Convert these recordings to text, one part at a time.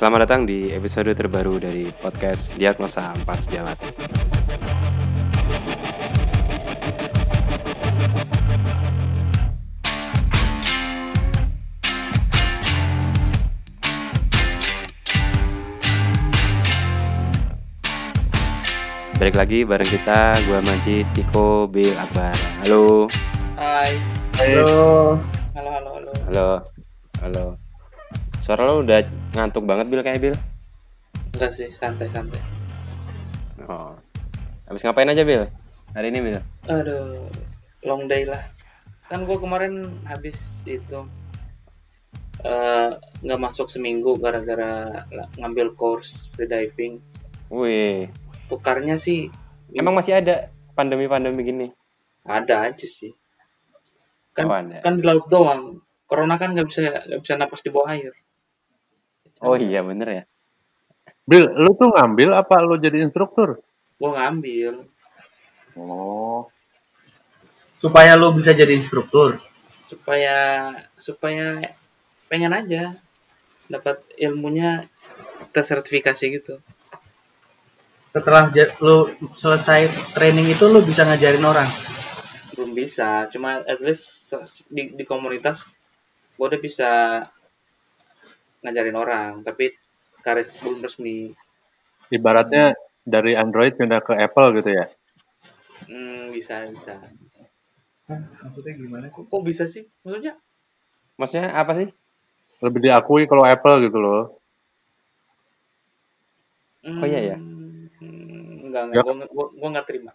Selamat datang di episode terbaru dari podcast Diagnosa 4 Sejawat. Balik lagi bareng kita, gue Manji, Tiko, Bill, Akbar. Halo. Hai. Halo. Halo, halo, halo. Halo. Halo. Suara lo udah ngantuk banget, Bill, kayak Bill? Enggak sih, santai-santai. Oh. Habis ngapain aja, Bill? Hari ini, Bill? Aduh, long day lah. Kan gua kemarin habis itu eh, nggak masuk seminggu gara-gara ngambil course freediving. Wih, Tukarnya sih emang masih ada pandemi-pandemi gini? ada aja sih. Kan Oh, ada. kan di laut doang. Corona kan nggak bisa nggak bisa napas di bawah air. Oh iya, bener ya? Bil, lu tuh ngambil apa lu jadi instruktur? Gua ngambil. Oh. supaya lu bisa jadi instruktur. supaya supaya pengen aja dapat ilmunya tersertifikasi gitu. Setelah lu selesai training itu lu bisa ngajarin orang. belum bisa cuma at least di, di komunitas gue udah bisa ngajarin orang tapi karir belum resmi Ibaratnya dari Android pindah ke Apple gitu ya. hmm, bisa bisa Maksudnya gimana? kok, kok bisa sih maksudnya Maksudnya apa sih? Lebih diakui kalau Apple gitu loh. hmm, Oh, iya ya? enggak enggak gue gua, gua nggak terima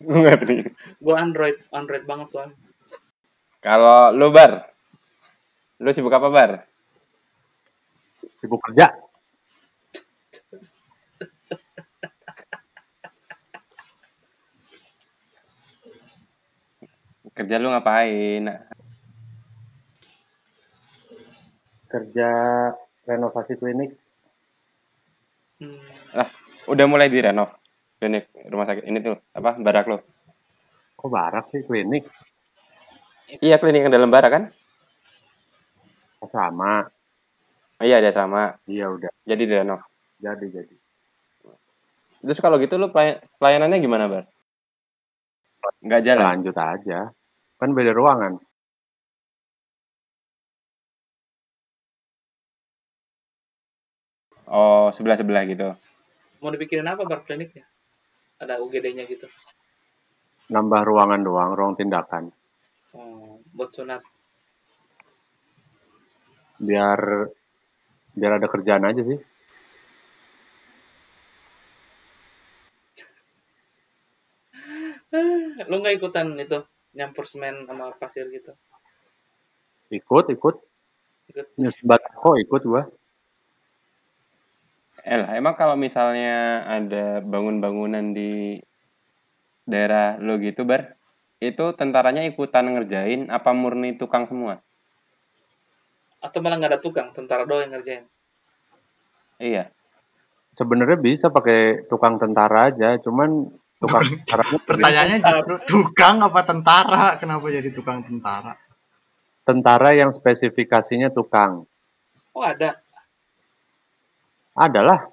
Gue nggak terima. gue android android banget soalnya Kalau lu bar, lu sibuk apa bar? Sibuk kerja. Kerja lu ngapain? Kerja renovasi klinik. hmm, Udah mulai direnov klinik rumah sakit ini tuh apa barak lu? Kok barak sih klinik? Iya klinik yang dalam barak kan? Sama. Oh, iya ada sama. Iya udah. Jadi direnov. Jadi jadi. Terus kalau gitu lu pelay- pelayanannya gimana bar? Nggak jalan. Lanjut aja. Kan beda ruangan. Oh sebelah sebelah gitu. mau dipikirin apa bar kliniknya ada UGD-nya gitu Nambah ruangan doang, ruang tindakan. oh, buat sunat Biar biar ada kerjaan aja sih. lu nggak ikutan itu nyampur semen sama pasir gitu Ikut, ikut. ikut Nyebat kok ikut gua. El, emang kalau misalnya ada bangun-bangunan di daerah lo gitu bar, itu tentaranya ikutan ngerjain apa murni tukang semua? Atau malah nggak ada tukang tentara doang yang ngerjain Iya. Sebenarnya bisa pakai tukang tentara aja, cuman tukang tentaranya Pertanyaannya tukang apa tentara? Kenapa jadi tukang tentara? tentara yang spesifikasinya tukang. oh ada Adalah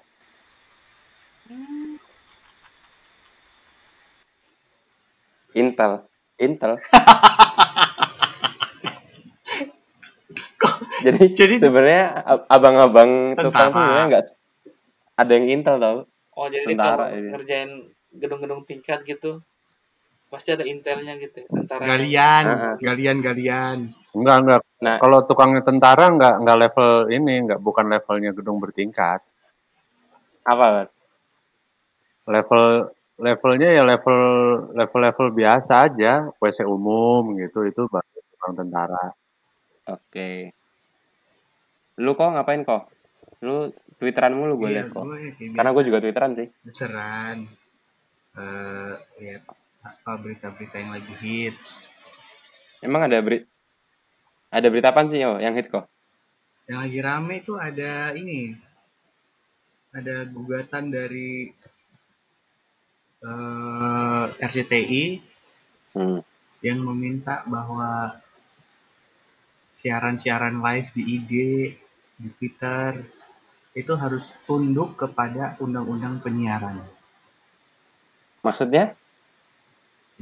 Intel, Intel. Jadi, Jadi- sebenarnya ab- abang-abang tukang tuh nggak ada yang Intel tau. Oh jadi Tentara, kalau iya. ngerjain gedung-gedung tingkat gitu pasti ada intelnya gitu ya, tentara. Galian, Ah, ah. galian, galian. enggak enggak. Nah. Kalau tukangnya tentara enggak enggak level ini, enggak bukan levelnya gedung bertingkat. Apa? Level levelnya ya level level level biasa aja, WC umum gitu itu baru tukang tentara. Oke. Lu kok ngapain kok? Lu twitteran mulu gue Iya, liat kok. gue Karena gue juga twitteran sih. beneran. Eh, lihat apa berita-berita yang lagi hits. Emang ada berita ada berita apa sih yo yang hits kok? Yang lagi rame itu ada ini. Ada gugatan dari eh RCTI Hmm. yang meminta bahwa siaran-siaran live di IG, di Twitter itu harus tunduk kepada undang-undang penyiaran. Maksudnya?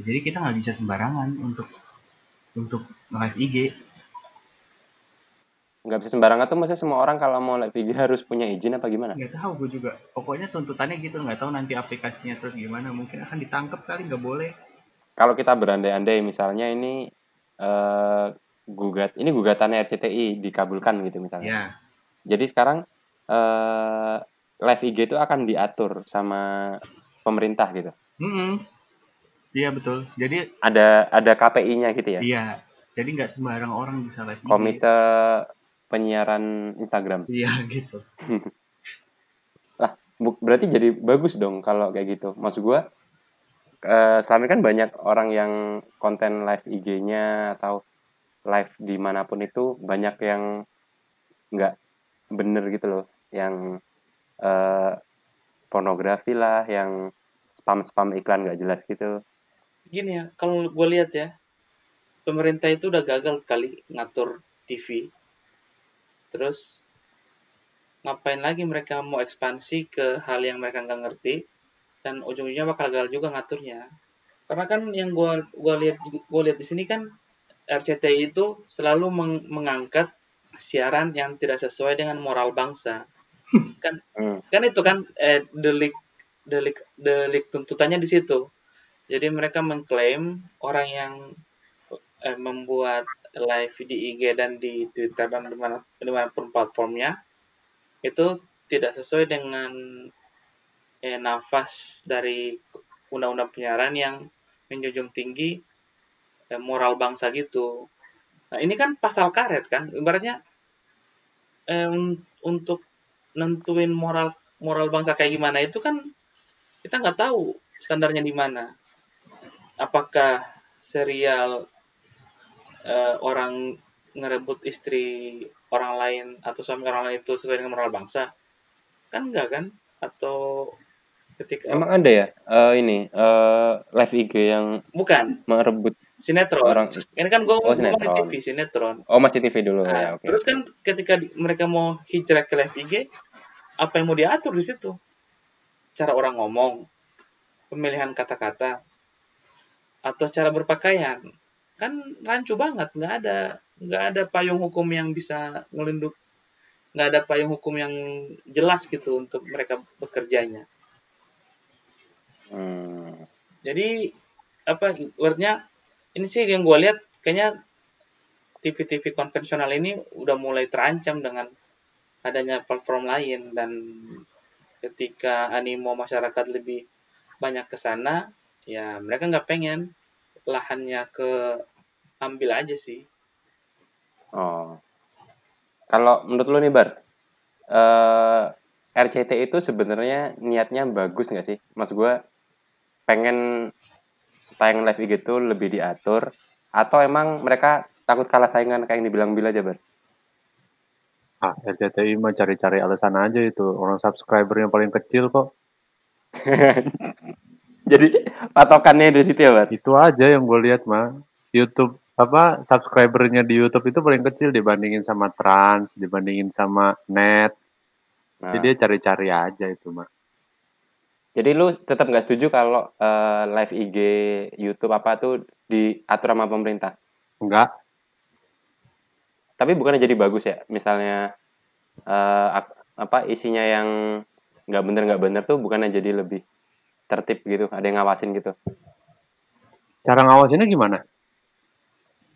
Jadi kita nggak bisa sembarangan untuk untuk live IG. Nggak bisa sembarangan tuh maksudnya semua orang kalau mau live IG harus punya izin apa gimana? Nggak tahu gue juga. Pokoknya tuntutannya gitu. Nggak tahu nanti aplikasinya terus gimana. Mungkin akan ditangkap kali nggak boleh. Kalau kita berandai-andai misalnya ini eh, gugat ini gugatannya RCTI dikabulkan gitu misalnya. Ya. Jadi sekarang eh, live IG itu akan diatur sama pemerintah gitu. Mm-mm. Iya betul. Jadi Ada ada KPI-nya gitu ya. iya. Jadi nggak sembarang orang bisa live IG. Komite penyiaran Instagram. Iya gitu. Bu- berarti jadi bagus dong kalau kayak gitu. Maksud gua eh, selama ini kan banyak orang yang konten live IG-nya atau live di mana pun itu banyak yang nggak bener gitu loh, yang eh, pornografi lah, yang spam-spam iklan nggak jelas gitu. Gini ya, kalau gue lihat ya, pemerintah itu udah gagal kali ngatur TV. Terus ngapain lagi mereka mau ekspansi ke hal yang mereka nggak ngerti dan ujung-ujungnya bakal gagal juga ngaturnya. Karena kan yang gua gua lihat gua lihat di sini kan RCTI itu selalu meng- mengangkat siaran yang tidak sesuai dengan moral bangsa. kan Hmm. kan itu kan eh, delik delik delik tuntutannya di situ. Jadi mereka mengklaim orang yang eh, membuat live di IG dan di Twitter dan di mana, di mana pun platformnya itu tidak sesuai dengan eh, nafas dari undang-undang penyiaran yang menjunjung tinggi eh, moral bangsa gitu. Nah ini kan pasal karet kan, ibaratnya eh, un- untuk nentuin moral moral bangsa kayak gimana itu kan kita nggak tahu standarnya di mana. Apakah serial eh, orang ngerebut istri orang lain atau suami orang lain itu sesuai dengan moral bangsa? Kan enggak kan? Atau ketika Emang ada ya eh, ini eh, live IG yang bukan merebut sinetron. orang Ini kan gue Oh, ngomong di. TV sinetron. Oh, masih TV dulu Nah, ya, oke. terus kan ketika mereka mau hijrah ke live IG, apa yang mau diatur di situ? Cara orang ngomong, pemilihan kata-kata, atau cara berpakaian. Kan rancu banget, nggak ada nggak ada payung hukum yang bisa ngelinduk, nggak ada payung hukum yang jelas gitu untuk mereka bekerjanya. Hmm. Jadi apa wordnya ini sih yang gue lihat kayaknya TV-TV konvensional ini udah mulai terancam dengan adanya platform lain dan ketika animo masyarakat lebih banyak ke sana ya mereka nggak pengen lahannya ke ambil aja sih Oh. Kalau menurut lu nih, Bar, eh RCT itu sebenarnya niatnya bagus nggak sih? Mas gue pengen tayang live IG itu lebih diatur atau emang mereka takut kalah saingan kayak yang dibilang Bil aja, Bar? Ah, RCTI mah cari-cari alasan aja itu. Orang subscribernya paling kecil kok. Jadi patokannya dari situ ya, Bar? Itu aja yang gue lihat mah. YouTube apa subscribernya di YouTube itu paling kecil dibandingin sama Trans, dibandingin sama Net. Nah, Jadi dia cari-cari aja itu mah. Jadi lu tetap nggak setuju kalau eh, live IG, YouTube apa tuh diatur sama pemerintah? Enggak, tapi bukannya jadi bagus ya? Misalnya ak- apa isinya yang nggak bener nggak bener tuh bukannya jadi lebih tertib gitu? Ada yang ngawasin gitu? Cara ngawasinnya gimana?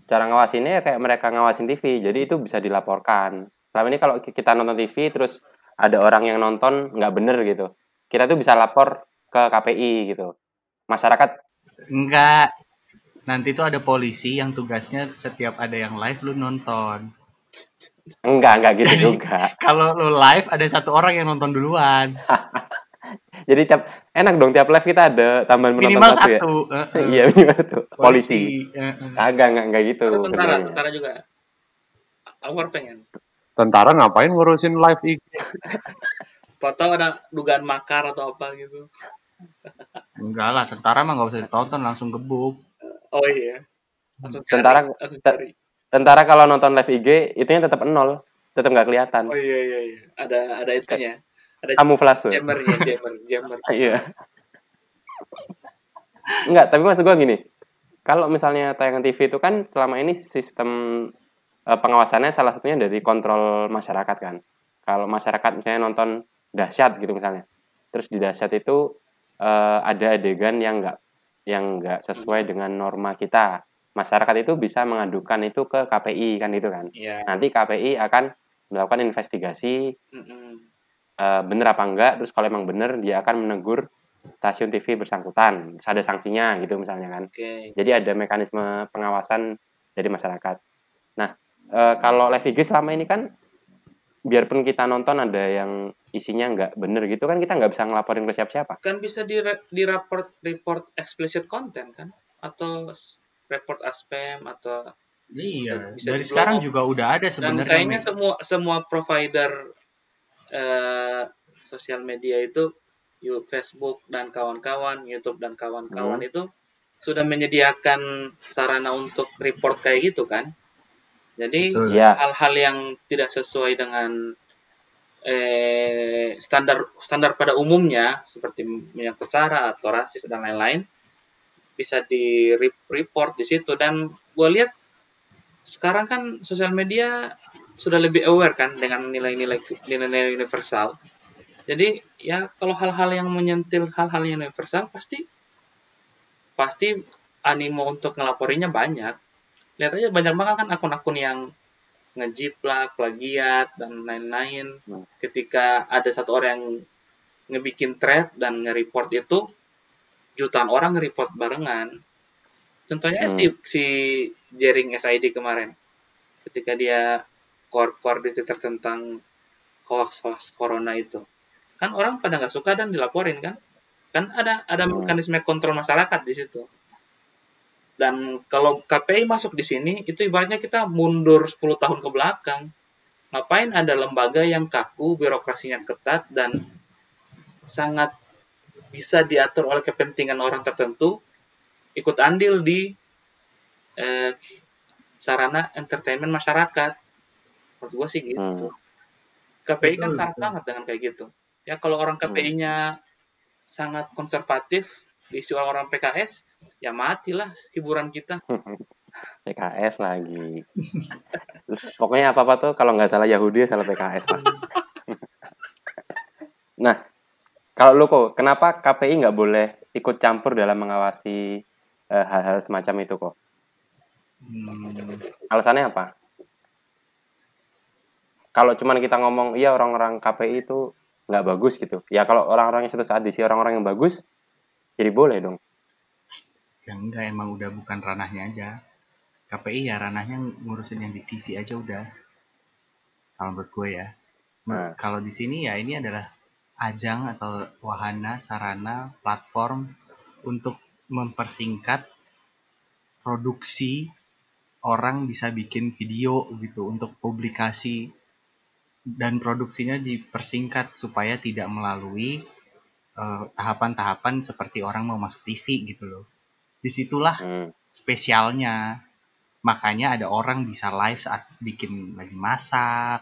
cara ngawasinnya ya kayak mereka ngawasin TV jadi itu bisa dilaporkan. Selama ini kalau ki- kita nonton TV terus ada orang yang nonton nggak bener gitu kita tuh bisa lapor ke KPI gitu masyarakat Enggak. Nanti tuh ada polisi yang tugasnya setiap ada yang live lu nonton. enggak enggak gitu juga Kalau lu live ada satu orang yang nonton duluan. jadi tiap enak dong tiap live kita ada tambahan penonton Minimal satu ya satu. heeh. iya minimal satu polisi heeh. kagak enggak enggak gitu Atau tentara tentara juga Awar pengen Tentara ngapain ngurusin live IG? foto ada dugaan makar atau apa gitu Enggak lah, tentara mah nggak usah ditonton langsung gebuk. oh iya langsung cari Tentara- langsung cari tentara kalau nonton live IG itunya tetap nol tetap nggak kelihatan Oh iya iya iya. Ada ada itunya. Ada kamuflase jammernya, jammer, jammer. iya Enggak, tapi maksud gua gini. Kalau misalnya tayangan TV itu kan selama ini sistem eh, pengawasannya salah satunya dari kontrol masyarakat kan. Kalau masyarakat misalnya nonton dahsyat gitu misalnya. Terus di dahsyat itu eh, ada adegan yang enggak yang enggak sesuai dengan norma kita. Masyarakat itu bisa mengadukan itu ke KPI kan itu kan. Iya. Nanti KPI akan melakukan investigasi Mm-mm. eh, bener apa enggak terus kalau emang bener dia akan menegur stasiun TV bersangkutan Terus ada sanksinya gitu misalnya kan Oke. jadi ada mekanisme pengawasan dari masyarakat nah eh, kalau IG selama ini kan biarpun kita nonton ada yang isinya nggak bener gitu kan kita nggak bisa ngelaporin ke siapa-siapa Kan bisa di di report report explicit content kan atau report aspam atau Iya, bisa dari di-blow sekarang juga udah ada dan sebenarnya. kayaknya men. semua semua provider eh, sosial media itu you- Facebook dan kawan-kawan, YouTube dan kawan-kawan itu sudah menyediakan sarana untuk report kayak gitu kan. Jadi. Iya. hal-hal yang tidak sesuai dengan eh, standar standar pada umumnya seperti menyangkut sara atau rasis dan lain-lain bisa di re- report di situ dan gue lihat sekarang kan sosial media sudah lebih aware kan dengan nilai-nilai nilai-nilai universal. Jadi ya kalau hal-hal yang menyentil hal-hal yang universal pasti pasti animo untuk ngelaporinya banyak. Lihat aja banyak banget kan akun-akun yang ngejiplak, plagiat dan lain-lain. Hmm. Ketika ada satu orang yang ngebikin thread dan nge-report itu jutaan orang nge-report barengan. Contohnya Hmm. si, si Jering SID kemarin. Ketika dia core-core di Twitter tentang hoax-hoax corona itu. Kan orang pada nggak suka dan dilaporin kan. Kan ada ada Hmm. mekanisme kontrol masyarakat di situ. Dan kalau KPI masuk di sini, itu ibaratnya kita mundur 10 tahun ke belakang. Ngapain ada lembaga yang kaku, birokrasinya ketat, dan sangat bisa diatur oleh kepentingan orang tertentu, ikut andil di eh, sarana entertainment masyarakat. Menurut gue sih gitu. Hmm. KPI kan sangat banget dengan kayak gitu. Ya kalau orang KPI-nya sangat konservatif, diisi orang-orang PKS, ya matilah hiburan kita. PKS lagi. Pokoknya apa apa tuh kalau nggak salah Yahudi ya salah PKS lah. Nah kalau lu kok kenapa KPI nggak boleh ikut campur dalam mengawasi eh, hal-hal semacam itu kok? Hmm, alasannya apa? Kalau cuman kita ngomong iya orang-orang KPI itu nggak bagus gitu. Ya kalau orang-orang yang suatu saat diisi orang-orang yang bagus jadi boleh dong ya enggak emang udah bukan ranahnya aja. KPI ya ranahnya ngurusin yang di TV aja udah. Kalau menurut gue ya. Nah. Kalau di sini ya ini adalah ajang atau wahana, sarana, platform untuk mempersingkat produksi orang bisa bikin video gitu untuk publikasi dan produksinya dipersingkat supaya tidak melalui eh, tahapan-tahapan seperti orang mau masuk TV gitu loh. Di situlah Hmm. spesialnya. Makanya ada orang bisa live saat bikin lagi masak.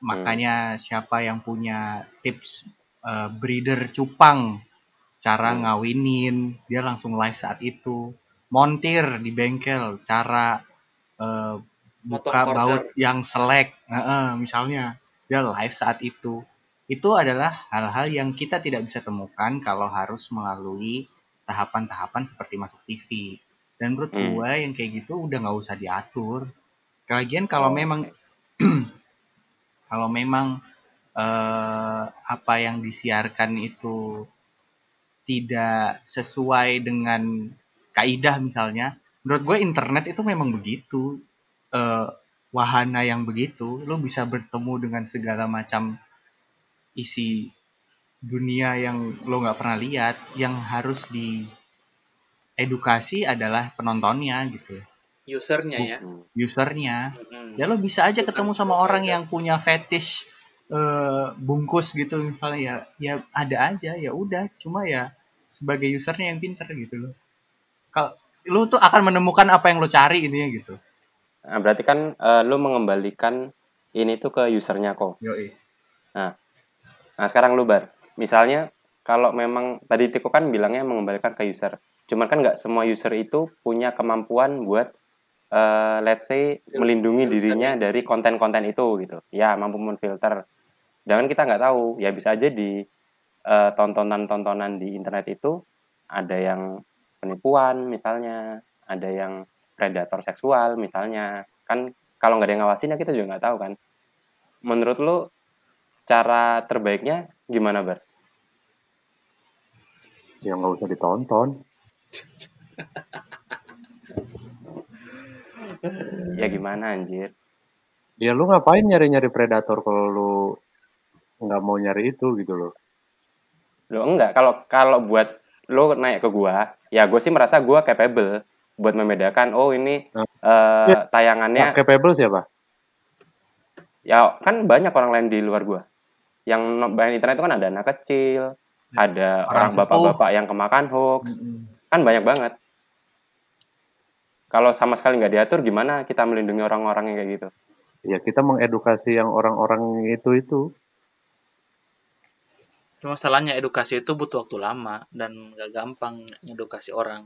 Makanya siapa yang punya tips eh, breeder cupang, cara Hmm. ngawinin, dia langsung live saat itu. Montir di bengkel, cara Motong buka baut yang selek, Heeh, misalnya dia live saat itu. Itu adalah hal-hal yang kita tidak bisa temukan kalau harus melalui tahapan-tahapan seperti masuk TV. Dan menurut Hmm. gue yang kayak gitu udah nggak usah diatur. Lagian kalau Oh, memang kalau memang eh, apa yang disiarkan itu tidak sesuai dengan kaidah misalnya, menurut gue internet itu memang begitu eh, wahana yang begitu, lo bisa bertemu dengan segala macam isi dunia yang lo nggak pernah lihat, yang harus diedukasi adalah penontonnya gitu, Usernya ya. Hmm. usernya. Mm-mm. Ya lo bisa aja Bukan ketemu sama orang provider. yang punya fetish eh, bungkus gitu misalnya ya, ya ada aja ya udah, cuma ya sebagai usernya yang pinter gitu loh. Kalau lo tuh akan menemukan apa yang lo cari intinya gitu. Nah, berarti kan eh, lu mengembalikan ini tuh ke usernya kok. Yoi. Nah, sekarang lu bar. Misalnya kalau memang tadi Tiko kan bilangnya mengembalikan ke user. Cuman kan nggak semua user itu punya kemampuan buat eh, let's say melindungi dirinya dari konten-konten itu gitu. Ya, mampu memfilter. Dan kan kita nggak tahu, ya bisa aja di eh, tontonan-tontonan di internet itu ada yang penipuan misalnya, ada yang predator seksual misalnya. Kan kalau nggak ada yang ngawasin ya kita juga nggak tahu kan. Menurut lu cara terbaiknya gimana bar? Ya nggak usah ditonton. Ya gimana anjir? Ya lu ngapain nyari-nyari predator kalau lu nggak mau nyari itu gitu loh. Lo enggak, kalau kalau buat lo naik ke gua, ya gue sih merasa gua capable buat membedakan oh ini Nah. eh, Ya. tayangannya Nah, capable siapa? ya kan banyak orang lain di luar gua. Yang main internet itu kan ada anak kecil, ada Orang bapak-bapak yang kemakan hoax, kan banyak banget. Kalau sama sekali nggak diatur, gimana kita melindungi orang-orang yang kayak gitu? Ya kita mengedukasi yang orang-orang itu itu. Cuma masalahnya edukasi itu butuh waktu lama dan gak gampang edukasi orang.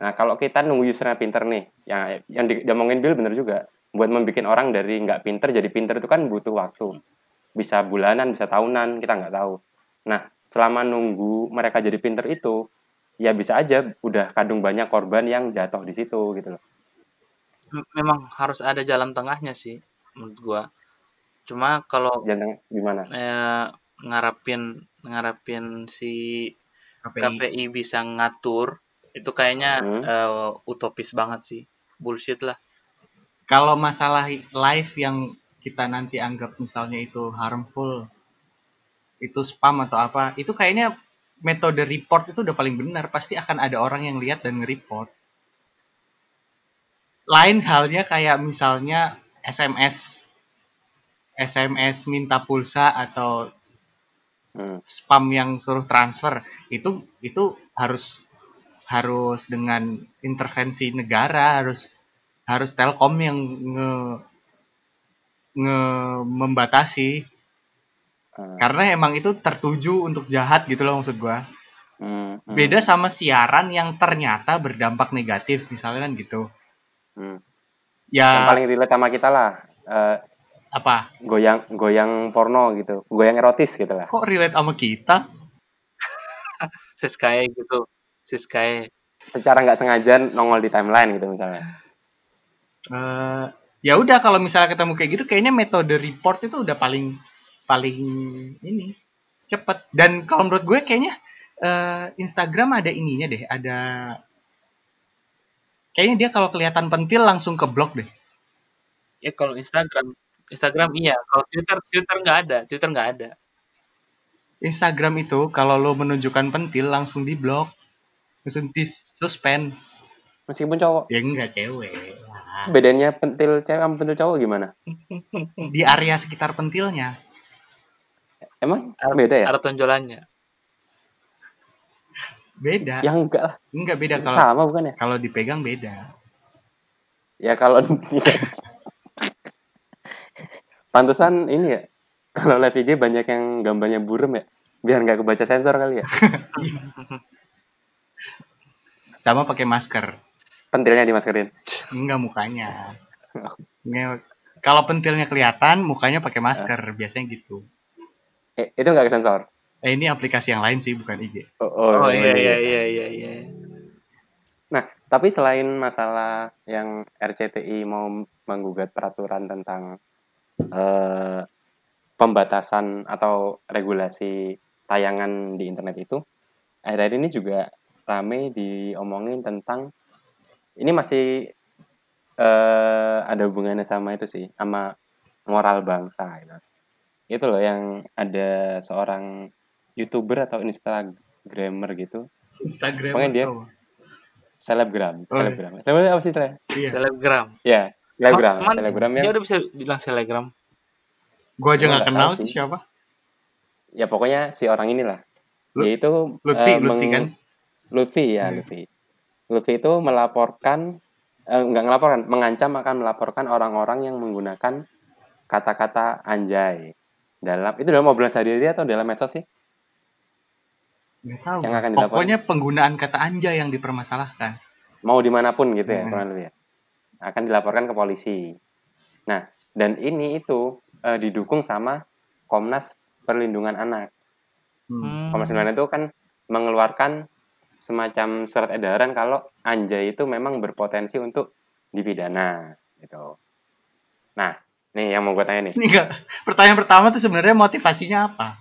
Nah, kalau kita nunggu usernya pinter nih, yang yang di- diomongin Bill bener juga. Buat membuat orang dari nggak pinter jadi pinter itu kan butuh waktu. Bisa bulanan, bisa tahunan, kita nggak tahu. Nah, selama nunggu mereka jadi pinter itu, ya bisa aja udah kadung banyak korban yang jatuh di situ gitu loh. Memang harus ada jalan tengahnya sih menurut gua. Cuma kalau Jangan gimana? eh, ngarapin ngarapin si KPI. KPI bisa ngatur itu kayaknya Hmm. eh, utopis banget sih. Bullshit lah. Kalau masalah live yang kita nanti anggap misalnya itu harmful, itu spam atau apa, itu kayaknya metode report itu udah paling benar. Pasti akan ada orang yang lihat dan nge-report. Lain halnya kayak misalnya SMS, SMS minta pulsa atau Hmm. spam yang suruh transfer itu itu harus harus dengan intervensi negara harus harus Telkom yang nge, nge membatasi Hmm. karena emang itu tertuju untuk jahat gitu loh maksud gua Hmm. Hmm. beda sama siaran yang ternyata berdampak negatif misalnya kan gitu Hmm. Yang ya paling relate sama kita lah, eh, apa goyang goyang porno gitu, goyang erotis gitu lah. kok relate sama kita Siskae gitu. Siskae. Secara nggak sengaja nongol di timeline gitu misalnya. Eh, ya udah kalau misalnya ketemu kayak gitu kayaknya metode report itu udah paling paling ini cepet dan kalau menurut gue kayaknya eh, Instagram ada ininya deh ada kayaknya dia kalau kelihatan pentil langsung ke blok deh Ya kalau Instagram, Instagram iya. Kalau Twitter, Twitter nggak ada. Twitter nggak ada. Instagram itu kalau lo menunjukkan pentil langsung di blok langsung di suspend Meskipun cowok. ya enggak cewek lah. Bedanya pentil cewek sama pentil cowok gimana? di area sekitar pentilnya Emang Ar- beda ya? Ada tonjolannya. beda Ya enggak lah. enggak beda kalau Sama bukan ya? kalau dipegang beda Ya kalau Pantesan ini ya. Kalau live IG banyak yang gambarnya burem ya. Biar nggak kebaca sensor kali ya. sama pakai masker Pentilnya dimaskerin. Enggak mukanya. Kalau pentilnya kelihatan, mukanya pakai masker. Biasanya gitu. Eh, itu nggak kesensor. Eh, ini aplikasi yang lain sih, bukan IG. Oh, Oh, iya iya iya iya iya. Nah, tapi selain masalah yang RCTI mau menggugat peraturan tentang eh, pembatasan atau regulasi tayangan di internet itu, akhir-akhir ini juga rame diomongin tentang ini masih eh, ada hubungannya sama itu sih, sama moral bangsa. Gitu. Itu loh yang ada seorang youtuber atau instagramer gitu, Instagram. Pokoknya dia- atau- selebgram, Oh, iya. selebgram. Selebgram apa sih Tre? Iya. Selebgram. Ya, selebgram, Ma- man- selebgram Ya yang udah bisa bilang selebgram. Gua aja nggak kenal sih. siapa. ya pokoknya si orang inilah. Lu- Dia itu Lutfi, eh, Lutfi meng- kan? Lutfi ya, Hmm. Lutfi. Lutfi itu melaporkan eh, enggak melaporkan, mengancam akan melaporkan orang-orang yang menggunakan kata-kata anjay dalam itu dalam obrolan sehari-hari atau dalam medsos sih Nggak tahu. Yang akan dilaporkan. Pokoknya penggunaan kata anjay yang dipermasalahkan. mau di mana pun gitu ya Hmm. kurang lebih ya akan dilaporkan ke polisi nah dan ini itu eh, didukung sama Komnas Perlindungan Anak Hmm. Komnas Perlindungan itu kan mengeluarkan semacam surat edaran kalau anjay itu memang berpotensi untuk dipidana gitu nah nih yang mau gue tanya nih Ini enggak. Pertanyaan pertama tuh sebenarnya motivasinya apa?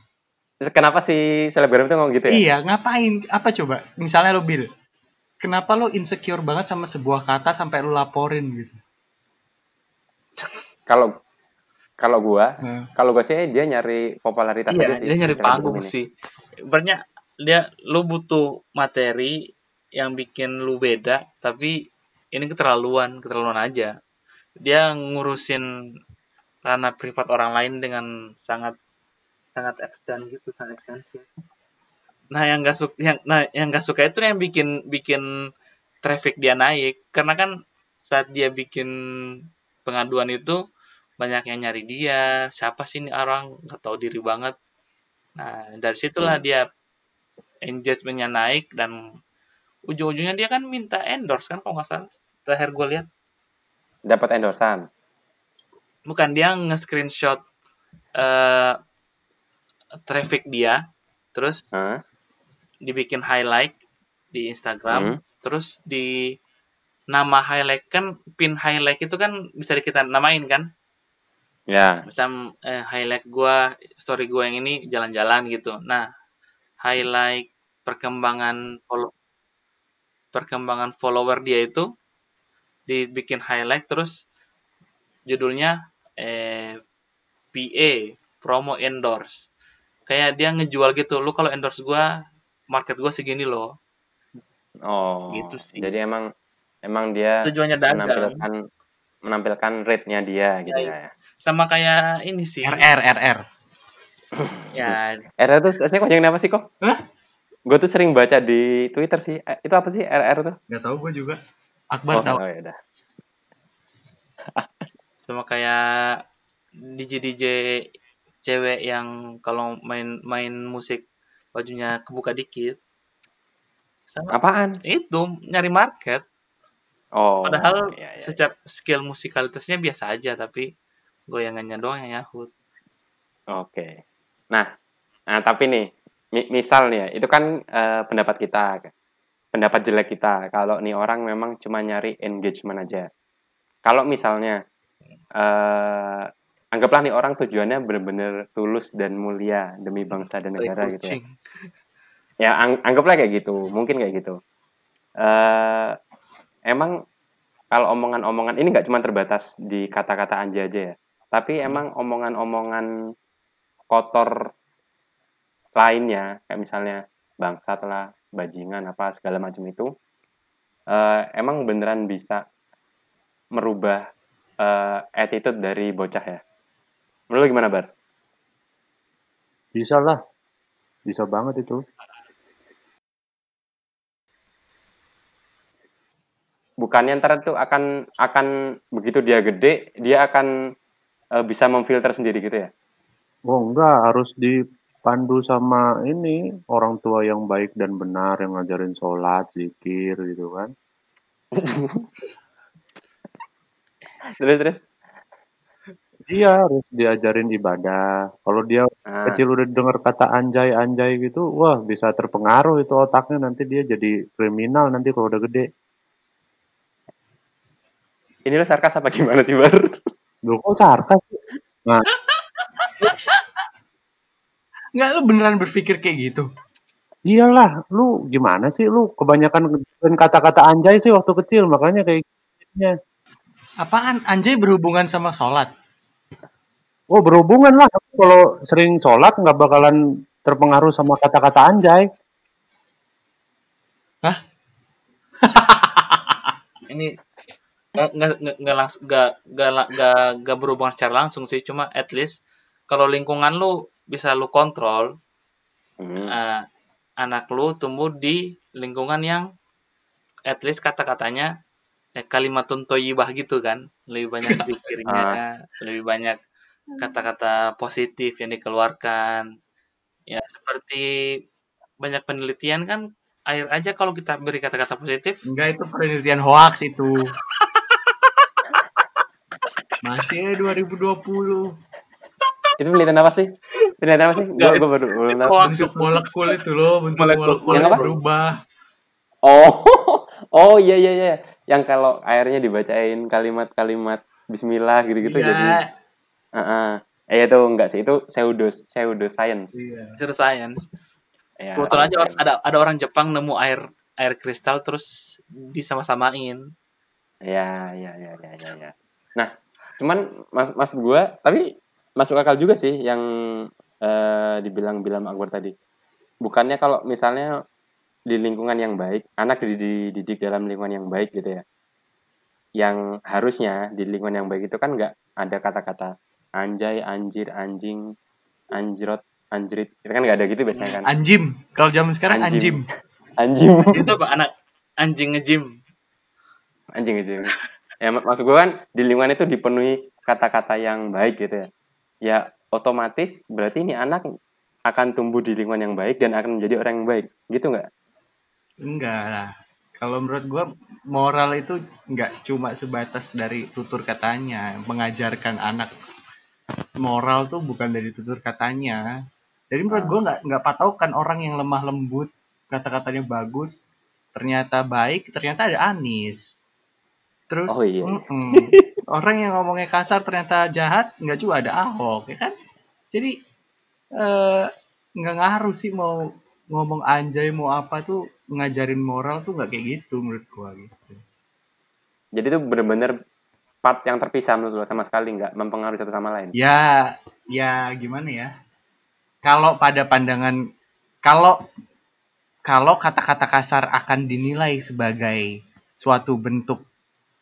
kenapa si selebgram itu ngomong gitu ya Iya, ngapain? Apa coba? Misalnya lo Bill. Kenapa lo insecure banget sama sebuah kata sampai lo laporin gitu? kalau kalau gua Nah, kalau gua sih dia nyari popularitas Iya, aja sih dia nyari panggung sih. Sebenarnya dia lu butuh materi yang bikin lu beda, tapi ini keterlaluan, keterlaluan aja. Dia ngurusin ranah privat orang lain dengan sangat sangat extend gitu, sangat ekstensif. Nah, yang gak suka yang nah yang gak suka itu yang bikin bikin traffic dia naik karena kan saat dia bikin pengaduan itu banyak yang nyari dia siapa sih ini orang nggak tahu diri banget nah dari situlah Hmm. dia engagementnya naik dan ujung-ujungnya dia kan minta endorse kan kalau nggak salah. Terakhir gue lihat. Dapat endorsan bukan dia nge-screenshot eh traffic dia terus Hah? dibikin highlight di Instagram Hmm. terus di nama highlight kan pin highlight itu kan bisa kita namain kan? Ya. Misal eh, highlight gua story gua yang ini jalan-jalan gitu. Nah highlight perkembangan follow perkembangan follower dia itu dibikin highlight terus judulnya eh PA promo endorse. Kayak dia ngejual gitu lu kalau endorse gua market gua segini loh. Oh Gitu sih. jadi emang emang dia tujuannya dagang. menampilkan menampilkan rate-nya dia gitu Ya, ya. Sama kayak ini sih. RR RR. ya. RR itu aslinya kepanjangan apa sih kok? Hah? Gue tuh sering baca di Twitter sih Eh, itu apa sih RR tuh Gak tau gue juga. Akbar oh, tahu. oh ya udah sama kayak DJ DJ cewek yang kalau main main musik bajunya kebuka dikit sama apaan itu nyari market oh padahal iya, iya. secara skill musikalitasnya biasa aja tapi goyangannya doang yang nyahut Oke. Nah, nah tapi nih, misal nih ya, itu kan eh, pendapat kita, pendapat jelek kita. Kalau nih orang memang cuma nyari engagement aja. Kalau misalnya, eh anggaplah nih orang tujuannya benar-benar tulus dan mulia demi bangsa dan negara gitu ya. Ya, ang- anggaplah kayak gitu, mungkin kayak gitu. eh emang kalau omongan-omongan ini nggak cuma terbatas di kata-kata anjay aja ya, tapi emang omongan-omongan kotor lainnya, kayak misalnya bangsat lah, bajingan apa segala macam itu, eh emang beneran bisa merubah eh, attitude dari bocah ya. Menurut gimana bar? Bisa lah. Bisa banget itu. bukannya ntar tuh akan akan begitu dia gede dia akan eh, bisa memfilter sendiri gitu ya Oh enggak, harus dipandu sama ini orang tua yang baik dan benar yang ngajarin sholat, zikir gitu kan. terus terus Iya, harus diajarin ibadah. Kalau dia nah, kecil udah dengar kata anjay-anjay gitu, wah bisa terpengaruh itu otaknya nanti dia jadi kriminal nanti kalau udah gede. ini lo sarkas apa gimana sih bar Loh kok sarkas sih? Nah, Nggak lu beneran berpikir kayak gitu? iyalah, lu gimana sih lu kebanyakan kata-kata anjay sih waktu kecil, makanya kayak gini. Apaan? Anjay berhubungan sama sholat. Oh berhubungan lah, kalau sering sholat nggak bakalan terpengaruh sama kata-kata anjay. ini nggak nggak nggak nggak nggak berhubungan secara langsung sih cuma at least kalau lingkungan lu bisa lu kontrol Hmm, eh, anak lu tumbuh di lingkungan yang at least kata-katanya eh, kalimatun toyibah gitu kan lebih banyak zikirnya lebih banyak kata-kata positif yang dikeluarkan. Ya, seperti banyak penelitian kan air aja kalau kita beri kata-kata positif Enggak itu penelitian hoax itu. Masih 2020. Itu penelitian apa sih? Penelitian apa sih? Gue gue baru belum tahu. hoax Bentuk molekul itu loh, bentuk Molekul. berubah. Oh, oh iya iya iya. Yang kalau airnya dibacain kalimat-kalimat Bismillah gitu-gitu Iya. jadi. Heeh. Eh itu enggak sih itu pseudo pseudo science. Iya. Itu science. Ya, Kebetulan aja oke. or- ada ada orang Jepang nemu air air kristal terus disama-samain. Ya, ya, ya, ya, ya, ya. Nah, cuman mas maksud gua, tapi masuk akal juga sih yang eh, dibilang bilang Akbar tadi. Bukannya kalau misalnya di lingkungan yang baik, anak didi- dididik dalam lingkungan yang baik gitu ya. Yang harusnya di lingkungan yang baik itu kan nggak ada kata-kata anjay, anjir, anjing, anjrot, anjrit. Itu kan nggak ada gitu biasanya kan. Anjim. Kalau zaman sekarang Anjim. anjim. Anjing. Itu apa anak anjing nge-gym. anjing anjing ya mak- maksud gue kan di lingkungan itu dipenuhi kata-kata yang baik gitu ya ya otomatis berarti ini anak akan tumbuh di lingkungan yang baik dan akan menjadi orang yang baik gitu nggak Enggak lah. Kalau menurut gua moral itu enggak cuma sebatas dari tutur katanya. Mengajarkan anak moral tuh bukan dari tutur katanya. Jadi menurut gua enggak enggak patokan orang yang lemah lembut, kata-katanya bagus, ternyata baik, ternyata ada Anis. Terus Oh iya. mm-mm. orang yang ngomongnya kasar ternyata jahat, enggak juga ada Ahok, ya kan? Jadi eh nggak ngaruh sih mau ngomong anjay mau apa tuh ngajarin moral tuh nggak kayak gitu menurut gua gitu. jadi itu bener-bener part yang terpisah menurut lo sama sekali nggak mempengaruhi satu sama lain Ya, ya gimana ya? Kalau pada pandangan kalau kalau kata-kata kasar akan dinilai sebagai suatu bentuk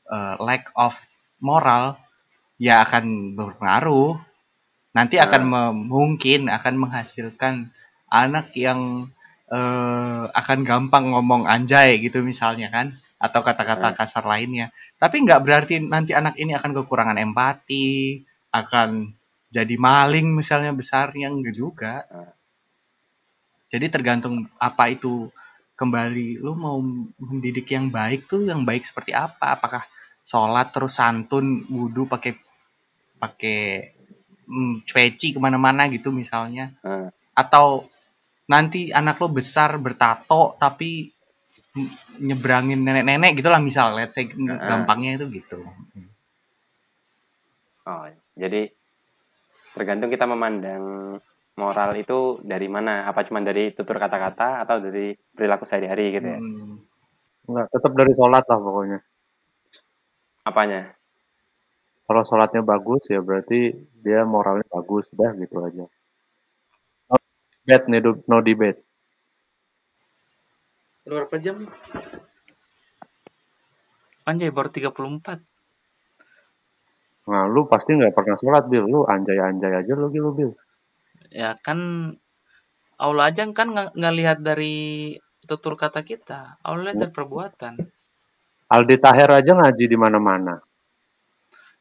eh, lack of moral, ya akan berpengaruh. Nanti akan me- mungkin akan menghasilkan anak yang eh, akan gampang ngomong anjay gitu misalnya kan, atau kata-kata Hmm. kasar lainnya. Tapi nggak berarti nanti anak ini akan kekurangan empati, akan jadi maling misalnya besarnya enggak juga. Hmm. Jadi tergantung apa itu kembali lu mau mendidik yang baik tuh yang baik seperti apa? Apakah sholat terus santun wudhu pakai pakai mm, peci ke mana-mana gitu misalnya? Hmm. Atau nanti anak lo besar bertato tapi mm, nyebrangin nenek-nenek gitulah misal let's say gampangnya itu gitu. oh jadi tergantung kita memandang moral itu dari mana apa cuma dari tutur kata-kata atau dari perilaku sehari-hari gitu ya Hmm. Enggak, tetap dari sholat lah pokoknya. Apanya Kalau sholatnya bagus ya berarti dia moralnya bagus, dah gitu aja. No debate, nih, no debate. Udah berapa jam? Anjay baru 34. Nah, lu pasti nggak pernah sholat, Bil. Lu anjay-anjay aja lu, gitu, Bil. Ya kan Allah aja kan nggak nggak lihat dari tutur kata kita. Allah lihat dari perbuatan. Aldi Taher aja ngaji di mana-mana.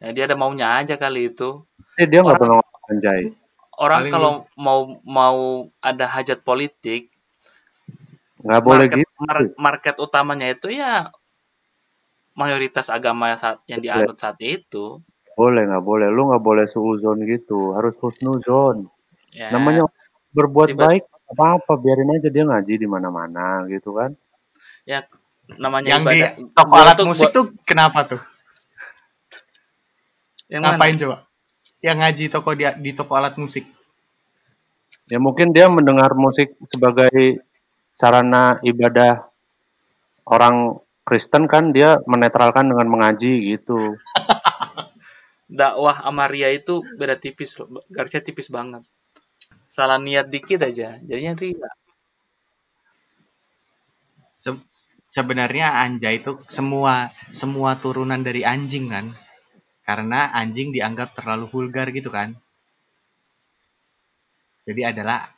Ya dia ada maunya aja kali itu. Eh, dia nggak pernah ngomong anjay. Orang Paling kalau mau mau ada hajat politik, Nggak boleh market, gitu. mar- market utamanya itu ya mayoritas agama saat yang dianut saat itu. Boleh, nggak boleh. Lu nggak boleh suuzon gitu. Harus husnuzon. Ya, Namanya berbuat Tiba- baik, apa-apa. Biarin aja dia ngaji di mana-mana gitu kan. Namanya Yang di ibadah. toko Gua alat tuh musik buat- tuh kenapa tuh? yang mana? Ngapain coba? Yang ngaji toko di, di toko alat musik. Ya mungkin dia mendengar musik sebagai sarana ibadah orang Kristen kan dia menetralkan dengan mengaji gitu. dakwah Amaria itu beda tipis loh, garisnya tipis banget. Salah niat dikit aja, jadinya ria. Se- sebenarnya anjay itu semua semua turunan dari anjing kan. Karena anjing dianggap terlalu vulgar gitu kan. Jadi adalah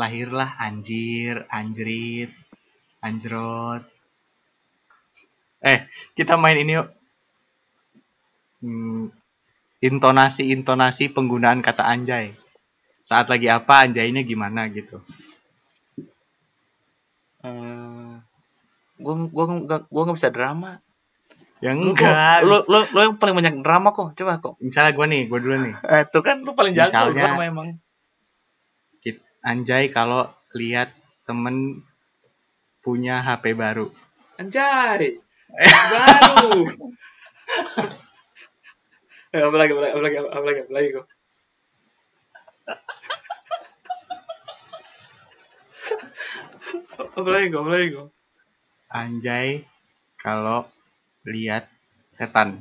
lahirlah anjir, anjrit, anjrot. Eh, kita main ini yuk. Hmm, intonasi-intonasi penggunaan kata anjay. Saat lagi apa anjaynya gimana gitu. Eh, gua gua gua gua nggak bisa drama. Ya Lu, enggak. lu, lu, lu yang paling banyak drama kok. Coba kok. Misalnya gue nih, gue dulu nih. Eh, itu kan lu paling jago Misalnya- drama emang. Anjay kalau lihat temen punya HP baru. Anjay. Baru. Eh, apa lagi, apa lagi, apa lagi, apa lagi, apa lagi kok. apa lagi kok, apa lagi kok. Anjay kalau lihat setan.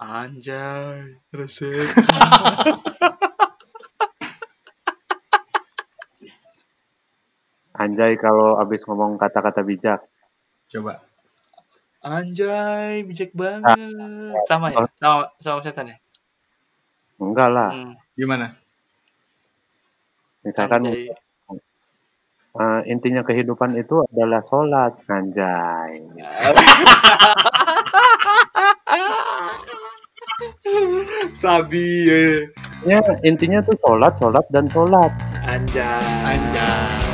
Anjay, resep. Anjay kalau abis ngomong kata-kata bijak. Coba. Anjay, bijak banget. Sama ya? Sama sama setan ya? Enggak lah. Hmm. Gimana? Misalkan Anjay. Eh, intinya kehidupan itu adalah sholat. Anjay. Sabi ya. Ya, intinya tuh sholat, sholat, dan sholat. Anjay. Anjay.